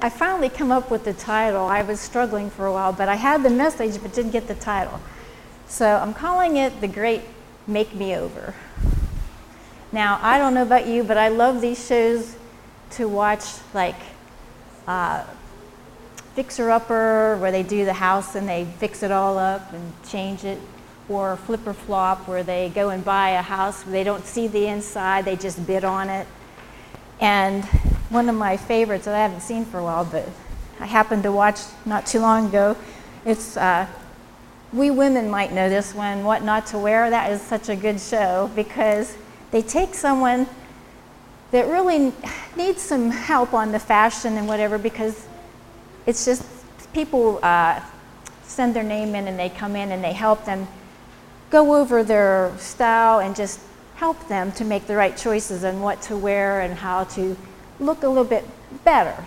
I finally come up with the title. I was struggling for a while, but I had the message but didn't get the title. So I'm calling it The Great Make Me Over. Now, I don't know about you, but I love these shows to watch, like uh, Fixer Upper, where they do the house and they fix it all up and change it, or Flip or Flop, where they go and buy a house, they don't see the inside, they just bid on it. And one of my favorites that I haven't seen for a while, but I happened to watch not too long ago. It's uh, we women might know this one, What Not to Wear. That is such a good show because they take someone that really needs some help on the fashion and whatever because it's just people uh, send their name in and they come in and they help them go over their style and just help them to make the right choices and what to wear and how to look a little bit better.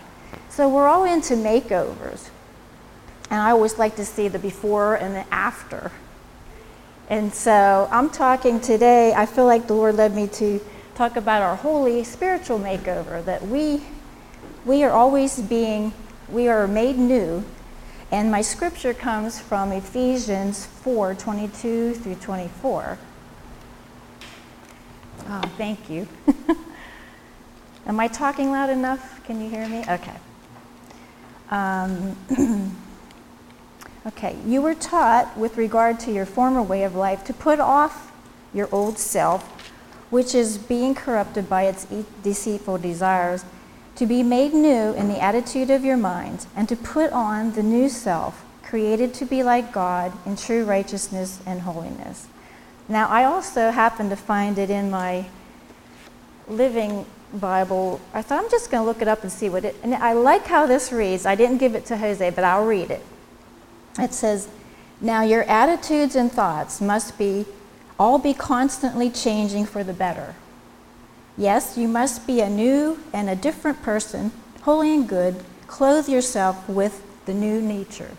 So we're all into makeovers. And I always like to see the before and the after. And so I'm talking today, I feel like the Lord led me to talk about our holy spiritual makeover that we we are always being we are made new. And my scripture comes from Ephesians 4 22 through 24. Oh, thank you. Am I talking loud enough? Can you hear me? Okay. Um, okay. You were taught, with regard to your former way of life, to put off your old self, which is being corrupted by its deceitful desires, to be made new in the attitude of your mind, and to put on the new self, created to be like God in true righteousness and holiness. Now, I also happen to find it in my living Bible, I thought I'm just going to look it up and see what it. And I like how this reads. I didn't give it to Jose, but I'll read it. It says, "Now your attitudes and thoughts must be all be constantly changing for the better. Yes, you must be a new and a different person, holy and good. Clothe yourself with the new nature."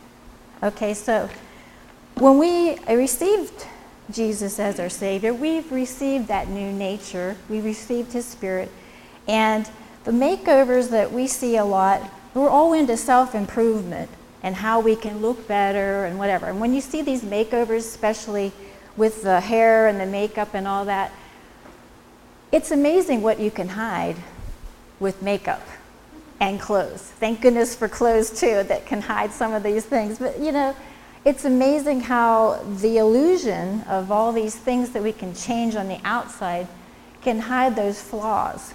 Okay, so when we received Jesus as our Savior, we've received that new nature. We received His Spirit. And the makeovers that we see a lot, we're all into self improvement and how we can look better and whatever. And when you see these makeovers, especially with the hair and the makeup and all that, it's amazing what you can hide with makeup and clothes. Thank goodness for clothes too that can hide some of these things. But you know, it's amazing how the illusion of all these things that we can change on the outside can hide those flaws.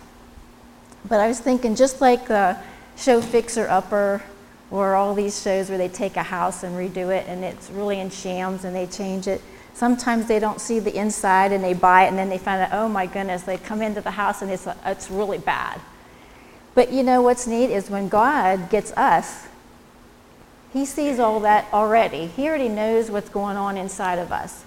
But I was thinking, just like the show Fixer Upper, or all these shows where they take a house and redo it and it's really in shams and they change it. Sometimes they don't see the inside and they buy it and then they find out, oh my goodness, they come into the house and it's, uh, it's really bad. But you know what's neat is when God gets us, He sees all that already. He already knows what's going on inside of us.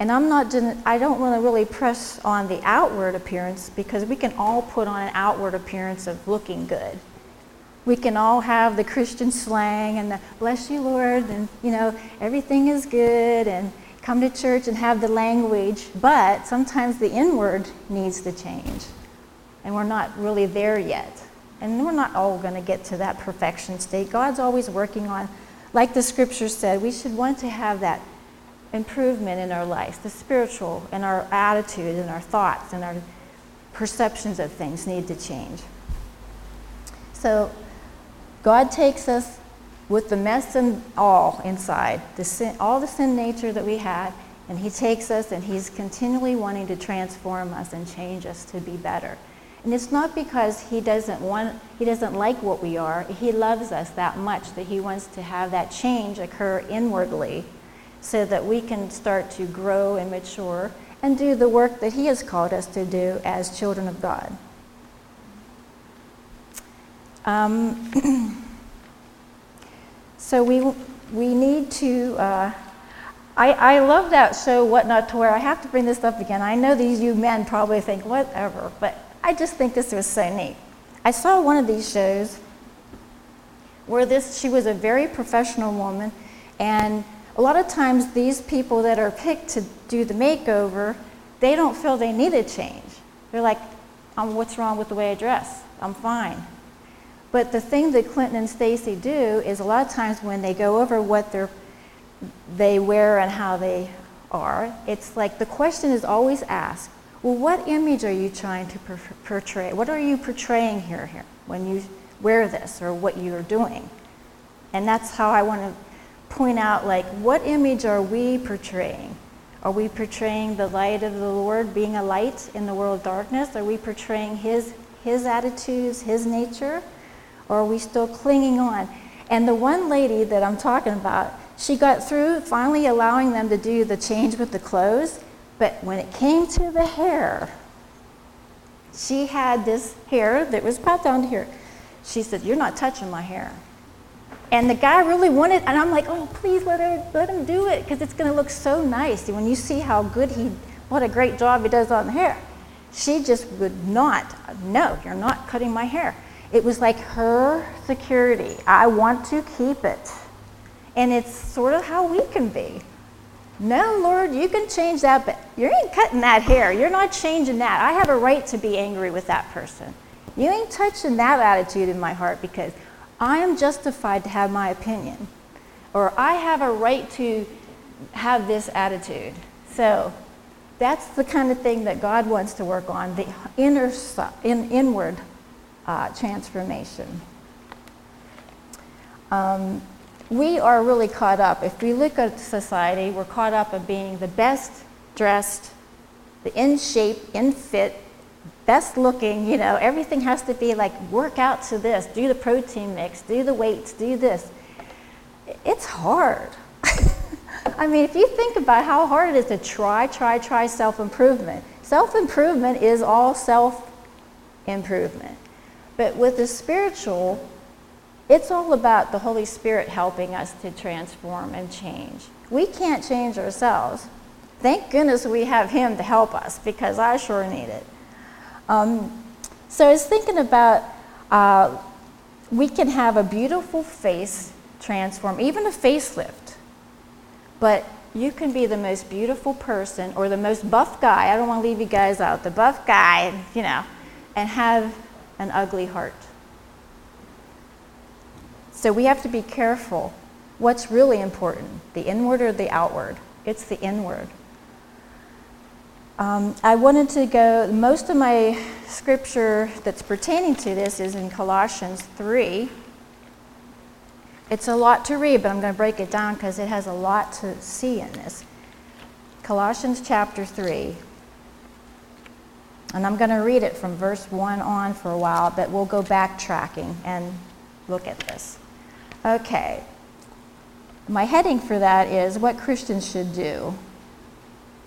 And I'm not, I don't want to really press on the outward appearance because we can all put on an outward appearance of looking good. We can all have the Christian slang and the bless you, Lord, and you know, everything is good and come to church and have the language, but sometimes the inward needs to change. And we're not really there yet. And we're not all going to get to that perfection state. God's always working on, like the scripture said, we should want to have that improvement in our life. The spiritual and our attitude and our thoughts and our perceptions of things need to change. So God takes us with the mess and all inside, the sin, all the sin nature that we had, and He takes us and He's continually wanting to transform us and change us to be better. And it's not because He doesn't want, He doesn't like what we are. He loves us that much that He wants to have that change occur inwardly so that we can start to grow and mature and do the work that He has called us to do as children of God. Um, so we, we need to. Uh, I, I love that show, What Not to Wear. I have to bring this up again. I know these you men probably think, whatever, but I just think this was so neat. I saw one of these shows where this she was a very professional woman and a lot of times these people that are picked to do the makeover, they don't feel they need a change. They're like, um, what's wrong with the way I dress? I'm fine. But the thing that Clinton and Stacy do is a lot of times when they go over what they're, they wear and how they are, it's like the question is always asked, well, what image are you trying to portray? What are you portraying here, here when you wear this or what you're doing? And that's how I want to point out, like, what image are we portraying? Are we portraying the light of the Lord being a light in the world of darkness? Are we portraying his, his attitudes, his nature? Or are we still clinging on? And the one lady that I'm talking about, she got through finally allowing them to do the change with the clothes, but when it came to the hair, she had this hair that was about down here. She said, You're not touching my hair. And the guy really wanted, and I'm like, Oh, please let, her, let him do it because it's going to look so nice. And when you see how good he, what a great job he does on the hair. She just would not, no, you're not cutting my hair. It was like her security. I want to keep it. And it's sort of how we can be. No, Lord, you can change that, but you ain't cutting that hair. You're not changing that. I have a right to be angry with that person. You ain't touching that attitude in my heart because I am justified to have my opinion. Or I have a right to have this attitude. So that's the kind of thing that God wants to work on the inner, in, inward uh, transformation. Um, we are really caught up. If we look at society, we're caught up in being the best dressed, the in shape, in fit, best looking, you know, everything has to be like work out to this, do the protein mix, do the weights, do this. It's hard. I mean, if you think about how hard it is to try, try, try self improvement, self improvement is all self improvement. But with the spiritual, it's all about the Holy Spirit helping us to transform and change. We can't change ourselves. Thank goodness we have Him to help us because I sure need it. Um, so I was thinking about uh, we can have a beautiful face transform, even a facelift, but you can be the most beautiful person or the most buff guy. I don't want to leave you guys out. The buff guy, you know, and have an ugly heart. So we have to be careful. What's really important, the inward or the outward? It's the inward. Um, I wanted to go, most of my scripture that's pertaining to this is in Colossians 3. It's a lot to read, but I'm going to break it down because it has a lot to see in this. Colossians chapter 3. And I'm going to read it from verse 1 on for a while, but we'll go backtracking and look at this. Okay. My heading for that is What Christians Should Do.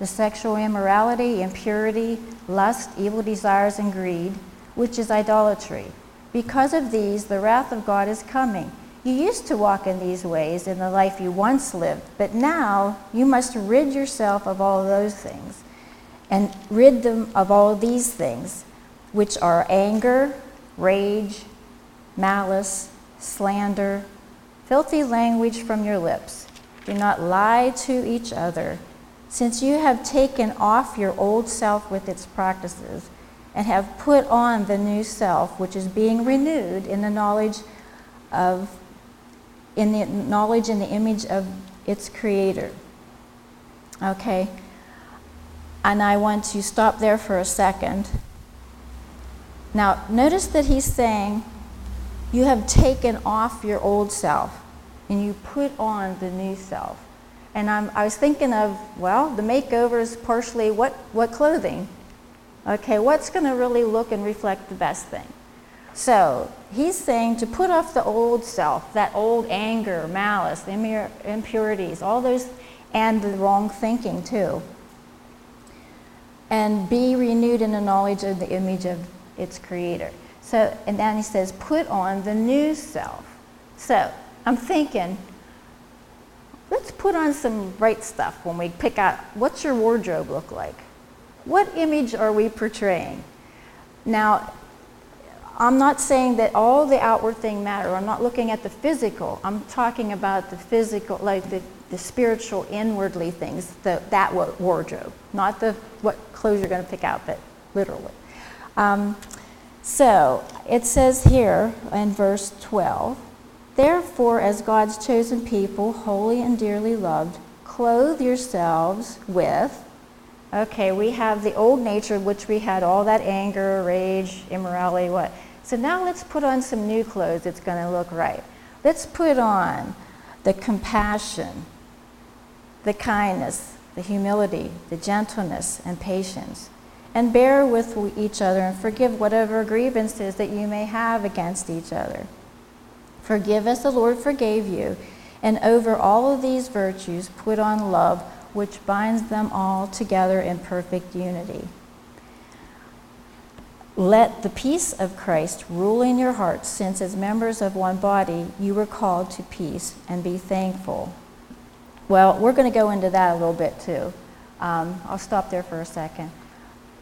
the sexual immorality, impurity, lust, evil desires, and greed, which is idolatry. Because of these, the wrath of God is coming. You used to walk in these ways in the life you once lived, but now you must rid yourself of all those things and rid them of all these things, which are anger, rage, malice, slander filthy language from your lips. Do not lie to each other, since you have taken off your old self with its practices and have put on the new self, which is being renewed in the knowledge of in the knowledge and the image of its creator. Okay? And I want to stop there for a second. Now, notice that he's saying, You have taken off your old self and you put on the new self. And I'm, I was thinking of, well, the makeover is partially what, what clothing? Okay, what's going to really look and reflect the best thing? So he's saying to put off the old self, that old anger, malice, the impurities, all those, and the wrong thinking too. And be renewed in the knowledge of the image of its creator. So, and then he says, put on the new self So I'm thinking, let's put on some bright stuff when we pick out what's your wardrobe look like? What image are we portraying? Now, I'm not saying that all the outward thing matter. I'm not looking at the physical. I'm talking about the physical, like the, the spiritual, inwardly things, the, that wardrobe, not the what clothes you're going to pick out, but literally. Um, so it says here in verse 12 Therefore, as God's chosen people, holy and dearly loved, clothe yourselves with. Okay, we have the old nature, which we had all that anger, rage, immorality, what. So now let's put on some new clothes that's going to look right. Let's put on the compassion, the kindness, the humility, the gentleness, and patience. And bear with each other and forgive whatever grievances that you may have against each other. Forgive as the Lord forgave you. And over all of these virtues, put on love, which binds them all together in perfect unity. Let the peace of Christ rule in your hearts, since as members of one body you were called to peace, and be thankful. Well, we're going to go into that a little bit too. Um, I'll stop there for a second.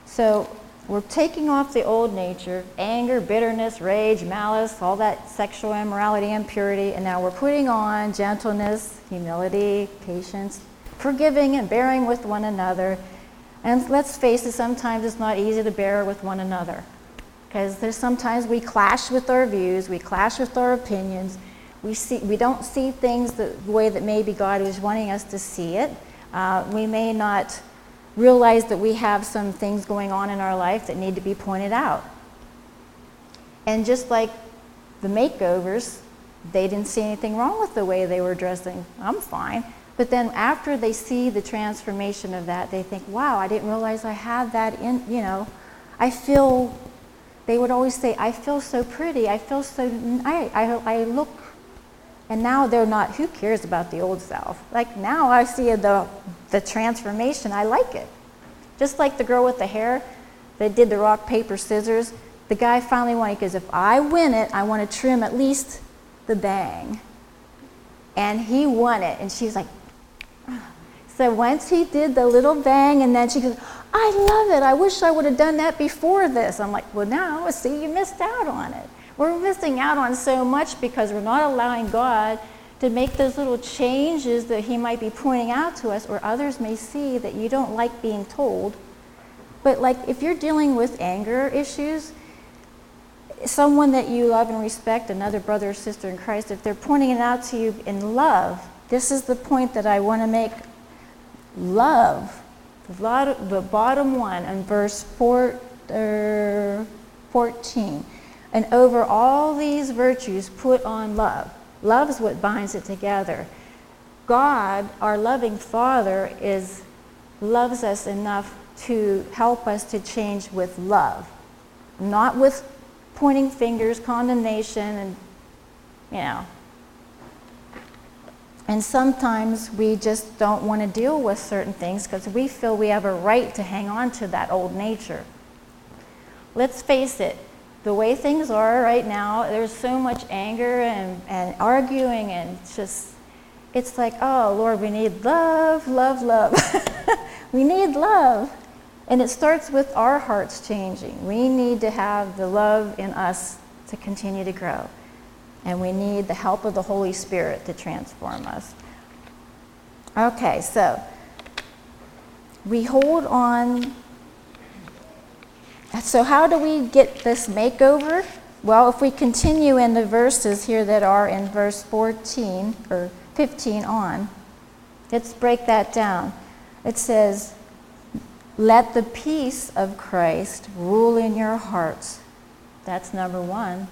So, we're taking off the old nature anger, bitterness, rage, malice, all that sexual immorality, and impurity, and now we're putting on gentleness, humility, patience, forgiving and bearing with one another. And let's face it, sometimes it's not easy to bear with one another. Because there's sometimes we clash with our views, we clash with our opinions, we, see, we don't see things the way that maybe God is wanting us to see it. Uh, we may not realize that we have some things going on in our life that need to be pointed out. And just like the makeovers, they didn't see anything wrong with the way they were dressing. I'm fine. But then after they see the transformation of that, they think, wow, I didn't realize I had that in, you know, I feel, they would always say, I feel so pretty. I feel so, I, I, I look and now they're not, who cares about the old self? Like now I see the, the transformation, I like it. Just like the girl with the hair that did the rock, paper, scissors, the guy finally won because if I win it, I want to trim at least the bang. And he won it, and she's like, so once he did the little bang, and then she goes, I love it. I wish I would have done that before this. I'm like, well, now, see, you missed out on it. We're missing out on so much because we're not allowing God to make those little changes that He might be pointing out to us, or others may see that you don't like being told. But, like, if you're dealing with anger issues, someone that you love and respect, another brother or sister in Christ, if they're pointing it out to you in love, this is the point that I want to make love. The bottom one in verse four, er, 14. And over all these virtues, put on love. Love is what binds it together. God, our loving Father, is loves us enough to help us to change with love, not with pointing fingers, condemnation, and you know. And sometimes we just don't want to deal with certain things because we feel we have a right to hang on to that old nature. Let's face it, the way things are right now, there's so much anger and, and arguing, and just, it's like, oh, Lord, we need love, love, love. we need love. And it starts with our hearts changing. We need to have the love in us to continue to grow. And we need the help of the Holy Spirit to transform us. Okay, so we hold on so, how do we get this makeover? Well, if we continue in the verses here that are in verse 14 or 15 on, let's break that down. It says, Let the peace of Christ rule in your hearts. That's number one.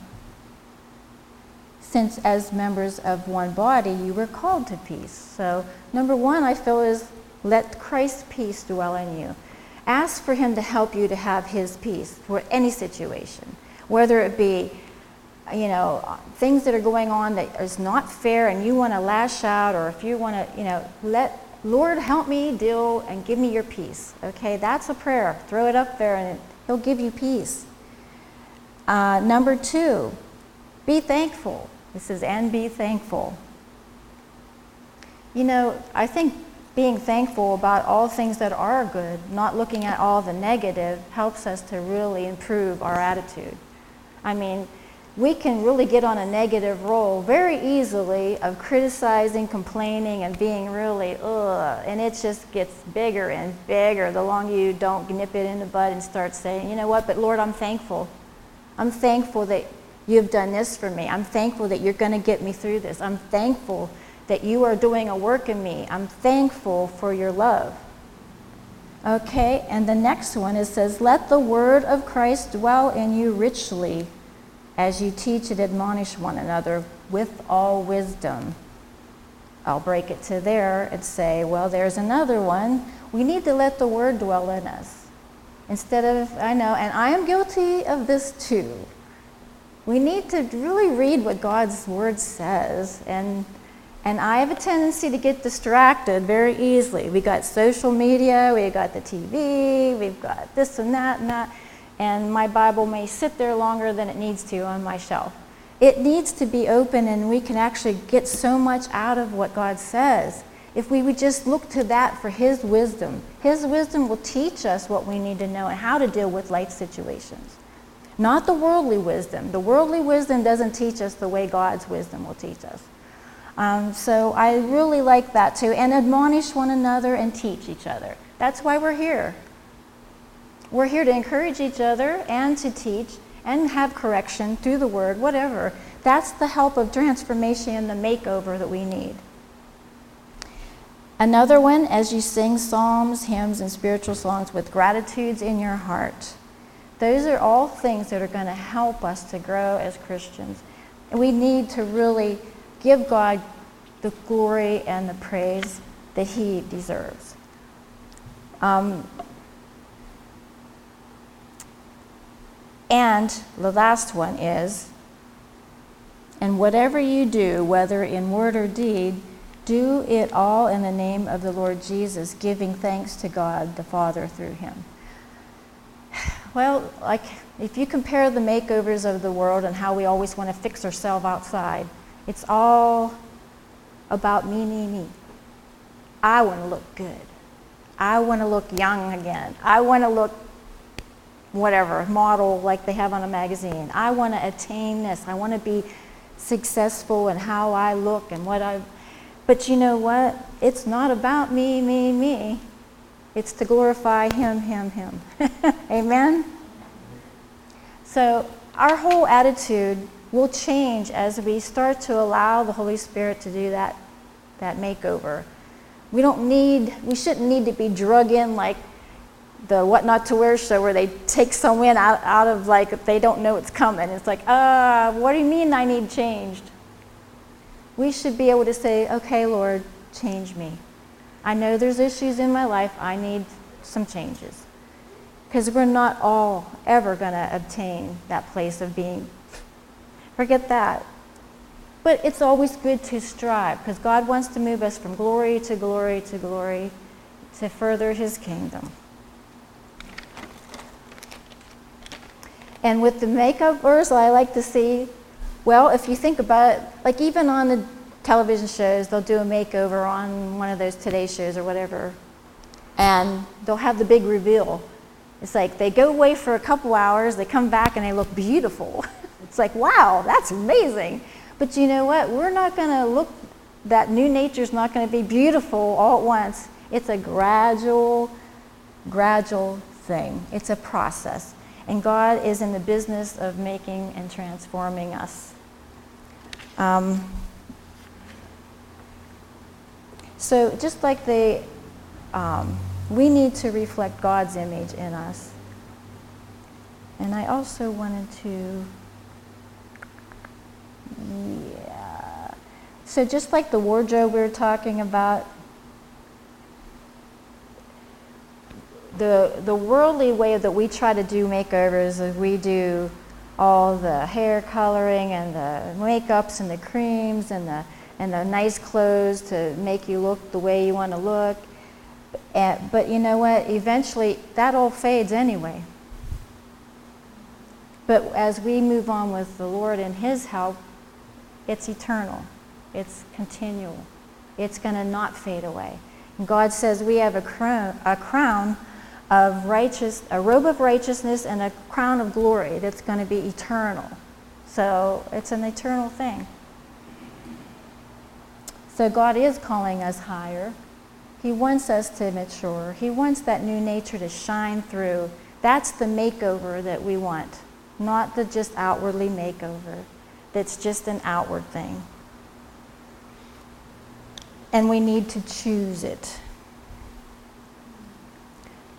Since, as members of one body, you were called to peace. So, number one, I feel, is let Christ's peace dwell in you. Ask for Him to help you to have His peace for any situation, whether it be, you know, things that are going on that is not fair and you want to lash out, or if you want to, you know, let Lord help me deal and give me your peace. Okay, that's a prayer. Throw it up there and He'll give you peace. Uh, number two, be thankful. It says, and be thankful. You know, I think being thankful about all things that are good, not looking at all the negative, helps us to really improve our attitude. I mean, we can really get on a negative roll very easily of criticizing, complaining, and being really, ugh, and it just gets bigger and bigger the longer you don't nip it in the bud and start saying, you know what, but Lord, I'm thankful. I'm thankful that you've done this for me. I'm thankful that you're going to get me through this. I'm thankful that you are doing a work in me. I'm thankful for your love. Okay, and the next one it says, Let the word of Christ dwell in you richly as you teach and admonish one another with all wisdom. I'll break it to there and say, well, there's another one. We need to let the word dwell in us. Instead of, I know, and I am guilty of this too. We need to really read what God's word says. And, and I have a tendency to get distracted very easily. We got social media, we got the TV, we've got this and that and that and my Bible may sit there longer than it needs to on my shelf. It needs to be open, and we can actually get so much out of what God says. If we would just look to that for His wisdom, His wisdom will teach us what we need to know and how to deal with life situations. Not the worldly wisdom. The worldly wisdom doesn't teach us the way God's wisdom will teach us. Um, so I really like that too. And admonish one another and teach each other. That's why we're here. We're here to encourage each other and to teach and have correction through the word, whatever. That's the help of transformation, the makeover that we need. Another one, as you sing psalms, hymns, and spiritual songs with gratitudes in your heart. Those are all things that are going to help us to grow as Christians. And we need to really give God the glory and the praise that He deserves. Um, And the last one is, and whatever you do, whether in word or deed, do it all in the name of the Lord Jesus, giving thanks to God the Father through him. Well, like if you compare the makeovers of the world and how we always want to fix ourselves outside, it's all about me, me, me. I want to look good. I want to look young again. I want to look whatever model like they have on a magazine. I want to attain this. I want to be successful in how I look and what I. But you know what? It's not about me, me, me. It's to glorify Him, Him, Him. Amen? So our whole attitude will change as we start to allow the Holy Spirit to do that, that makeover. We don't need, we shouldn't need to be drug in like the What Not to Wear show where they take someone out, out of like they don't know it's coming. It's like, uh, what do you mean I need changed? We should be able to say, okay, Lord, change me. I know there's issues in my life. I need some changes. Because we're not all ever going to obtain that place of being. Forget that. But it's always good to strive because God wants to move us from glory to glory to glory to further his kingdom. And with the makeovers, I like to see, well, if you think about it, like even on the television shows, they'll do a makeover on one of those Today shows or whatever, and they'll have the big reveal. It's like they go away for a couple hours, they come back, and they look beautiful. it's like, wow, that's amazing. But you know what? We're not going to look, that new nature's not going to be beautiful all at once. It's a gradual, gradual thing, it's a process. And God is in the business of making and transforming us. Um, so, just like the, um, we need to reflect God's image in us. And I also wanted to, yeah. So, just like the wardrobe we were talking about, the, the worldly way that we try to do makeovers is we do all the hair coloring and the makeups and the creams and the, and the nice clothes to make you look the way you want to look. And, but you know what? Eventually, that all fades anyway. But as we move on with the Lord and His help, it's eternal, it's continual, it's going to not fade away. And God says we have a crown, a crown of righteous, a robe of righteousness and a crown of glory that's going to be eternal. So it's an eternal thing. So God is calling us higher. He wants us to mature. He wants that new nature to shine through. That's the makeover that we want, not the just outwardly makeover. That's just an outward thing. And we need to choose it.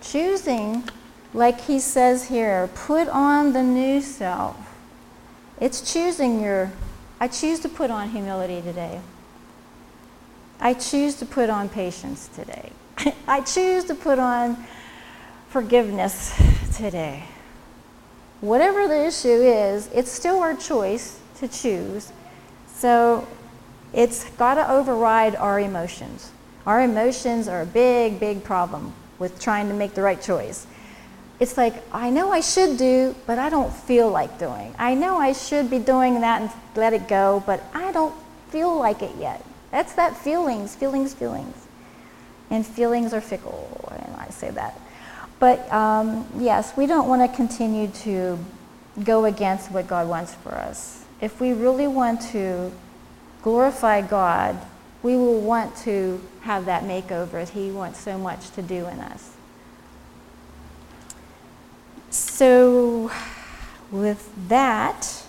Choosing, like he says here, put on the new self. It's choosing your, I choose to put on humility today. I choose to put on patience today. I choose to put on forgiveness today. Whatever the issue is, it's still our choice to choose. So it's got to override our emotions. Our emotions are a big, big problem with trying to make the right choice. It's like, I know I should do, but I don't feel like doing. I know I should be doing that and let it go, but I don't feel like it yet. That's that feelings, feelings, feelings. And feelings are fickle, and I say that. But um, yes, we don't want to continue to go against what God wants for us. If we really want to glorify God, we will want to have that makeover that He wants so much to do in us. So, with that,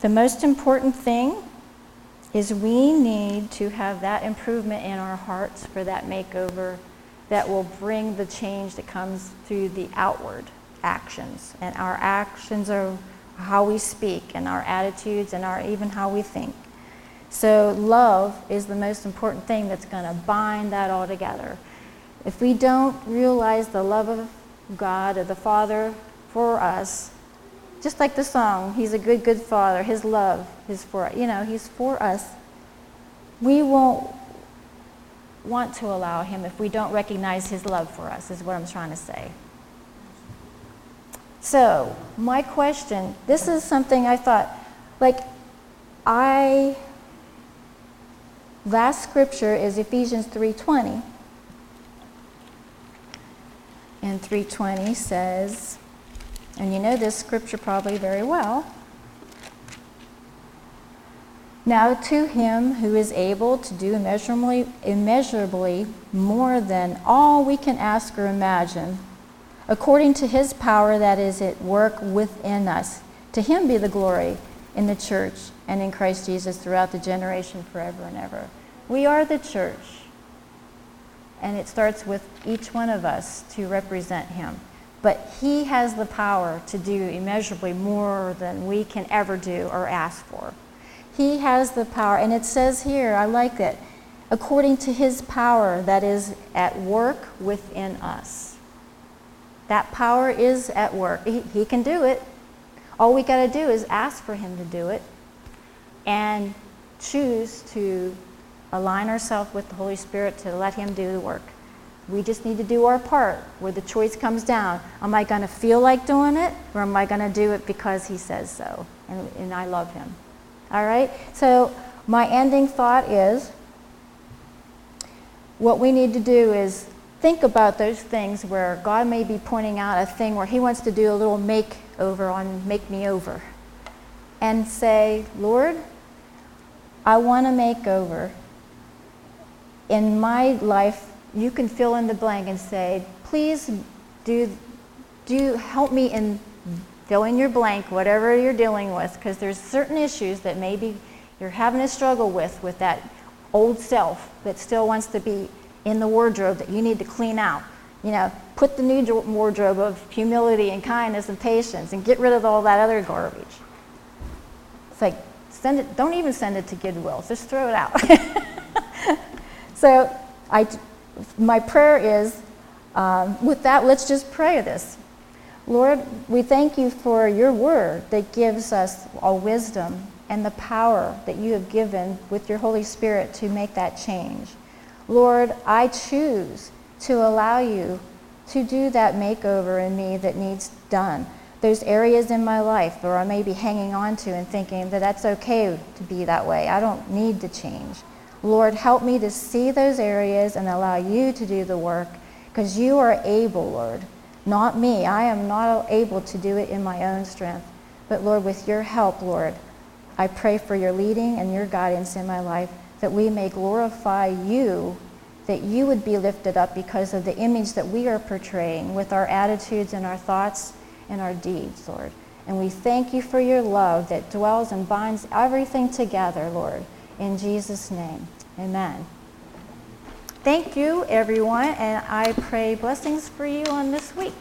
the most important thing is we need to have that improvement in our hearts for that makeover that will bring the change that comes through the outward actions. And our actions are how we speak and our attitudes and our even how we think. So love is the most important thing that's going to bind that all together. If we don't realize the love of God or the Father for us, just like the song, He's a good, good Father. His love is for, you know, He's for us. We won't want to allow Him if we don't recognize His love for us, is what I'm trying to say. So, my question this is something I thought, like, I. Last scripture is Ephesians 3:20. And 3:20 says, and you know this scripture probably very well. Now to him who is able to do immeasurably, immeasurably more than all we can ask or imagine, according to his power that is at work within us, to him be the glory in the church and in Christ Jesus throughout the generation forever and ever. We are the church. And it starts with each one of us to represent him. But he has the power to do immeasurably more than we can ever do or ask for. He has the power, and it says here, I like it, according to his power that is at work within us. That power is at work. He, he can do it. All we got to do is ask for him to do it and choose to align ourselves with the Holy Spirit to let him do the work. We just need to do our part where the choice comes down. Am I going to feel like doing it or am I going to do it because he says so? And, and I love him. All right? So, my ending thought is what we need to do is think about those things where God may be pointing out a thing where he wants to do a little makeover on make me over. And say, Lord, I want to make over in my life you can fill in the blank and say, please do, do help me in fill in your blank, whatever you're dealing with, because there's certain issues that maybe you're having a struggle with, with that old self that still wants to be in the wardrobe that you need to clean out. You know, put the new wardrobe of humility and kindness and patience and get rid of all that other garbage. It's like, send it, don't even send it to Goodwill, just throw it out. so I, my prayer is um, with that, let's just pray this. Lord, we thank you for your word that gives us all wisdom and the power that you have given with your Holy Spirit to make that change. Lord, I choose to allow you to do that makeover in me that needs done. There's areas in my life where I may be hanging on to and thinking that that's okay to be that way. I don't need to change. Lord, help me to see those areas and allow you to do the work because you are able, Lord, not me. I am not able to do it in my own strength. But Lord, with your help, Lord, I pray for your leading and your guidance in my life that we may glorify you, that you would be lifted up because of the image that we are portraying with our attitudes and our thoughts and our deeds, Lord. And we thank you for your love that dwells and binds everything together, Lord. In Jesus' name, amen. Thank you, everyone, and I pray blessings for you on this week.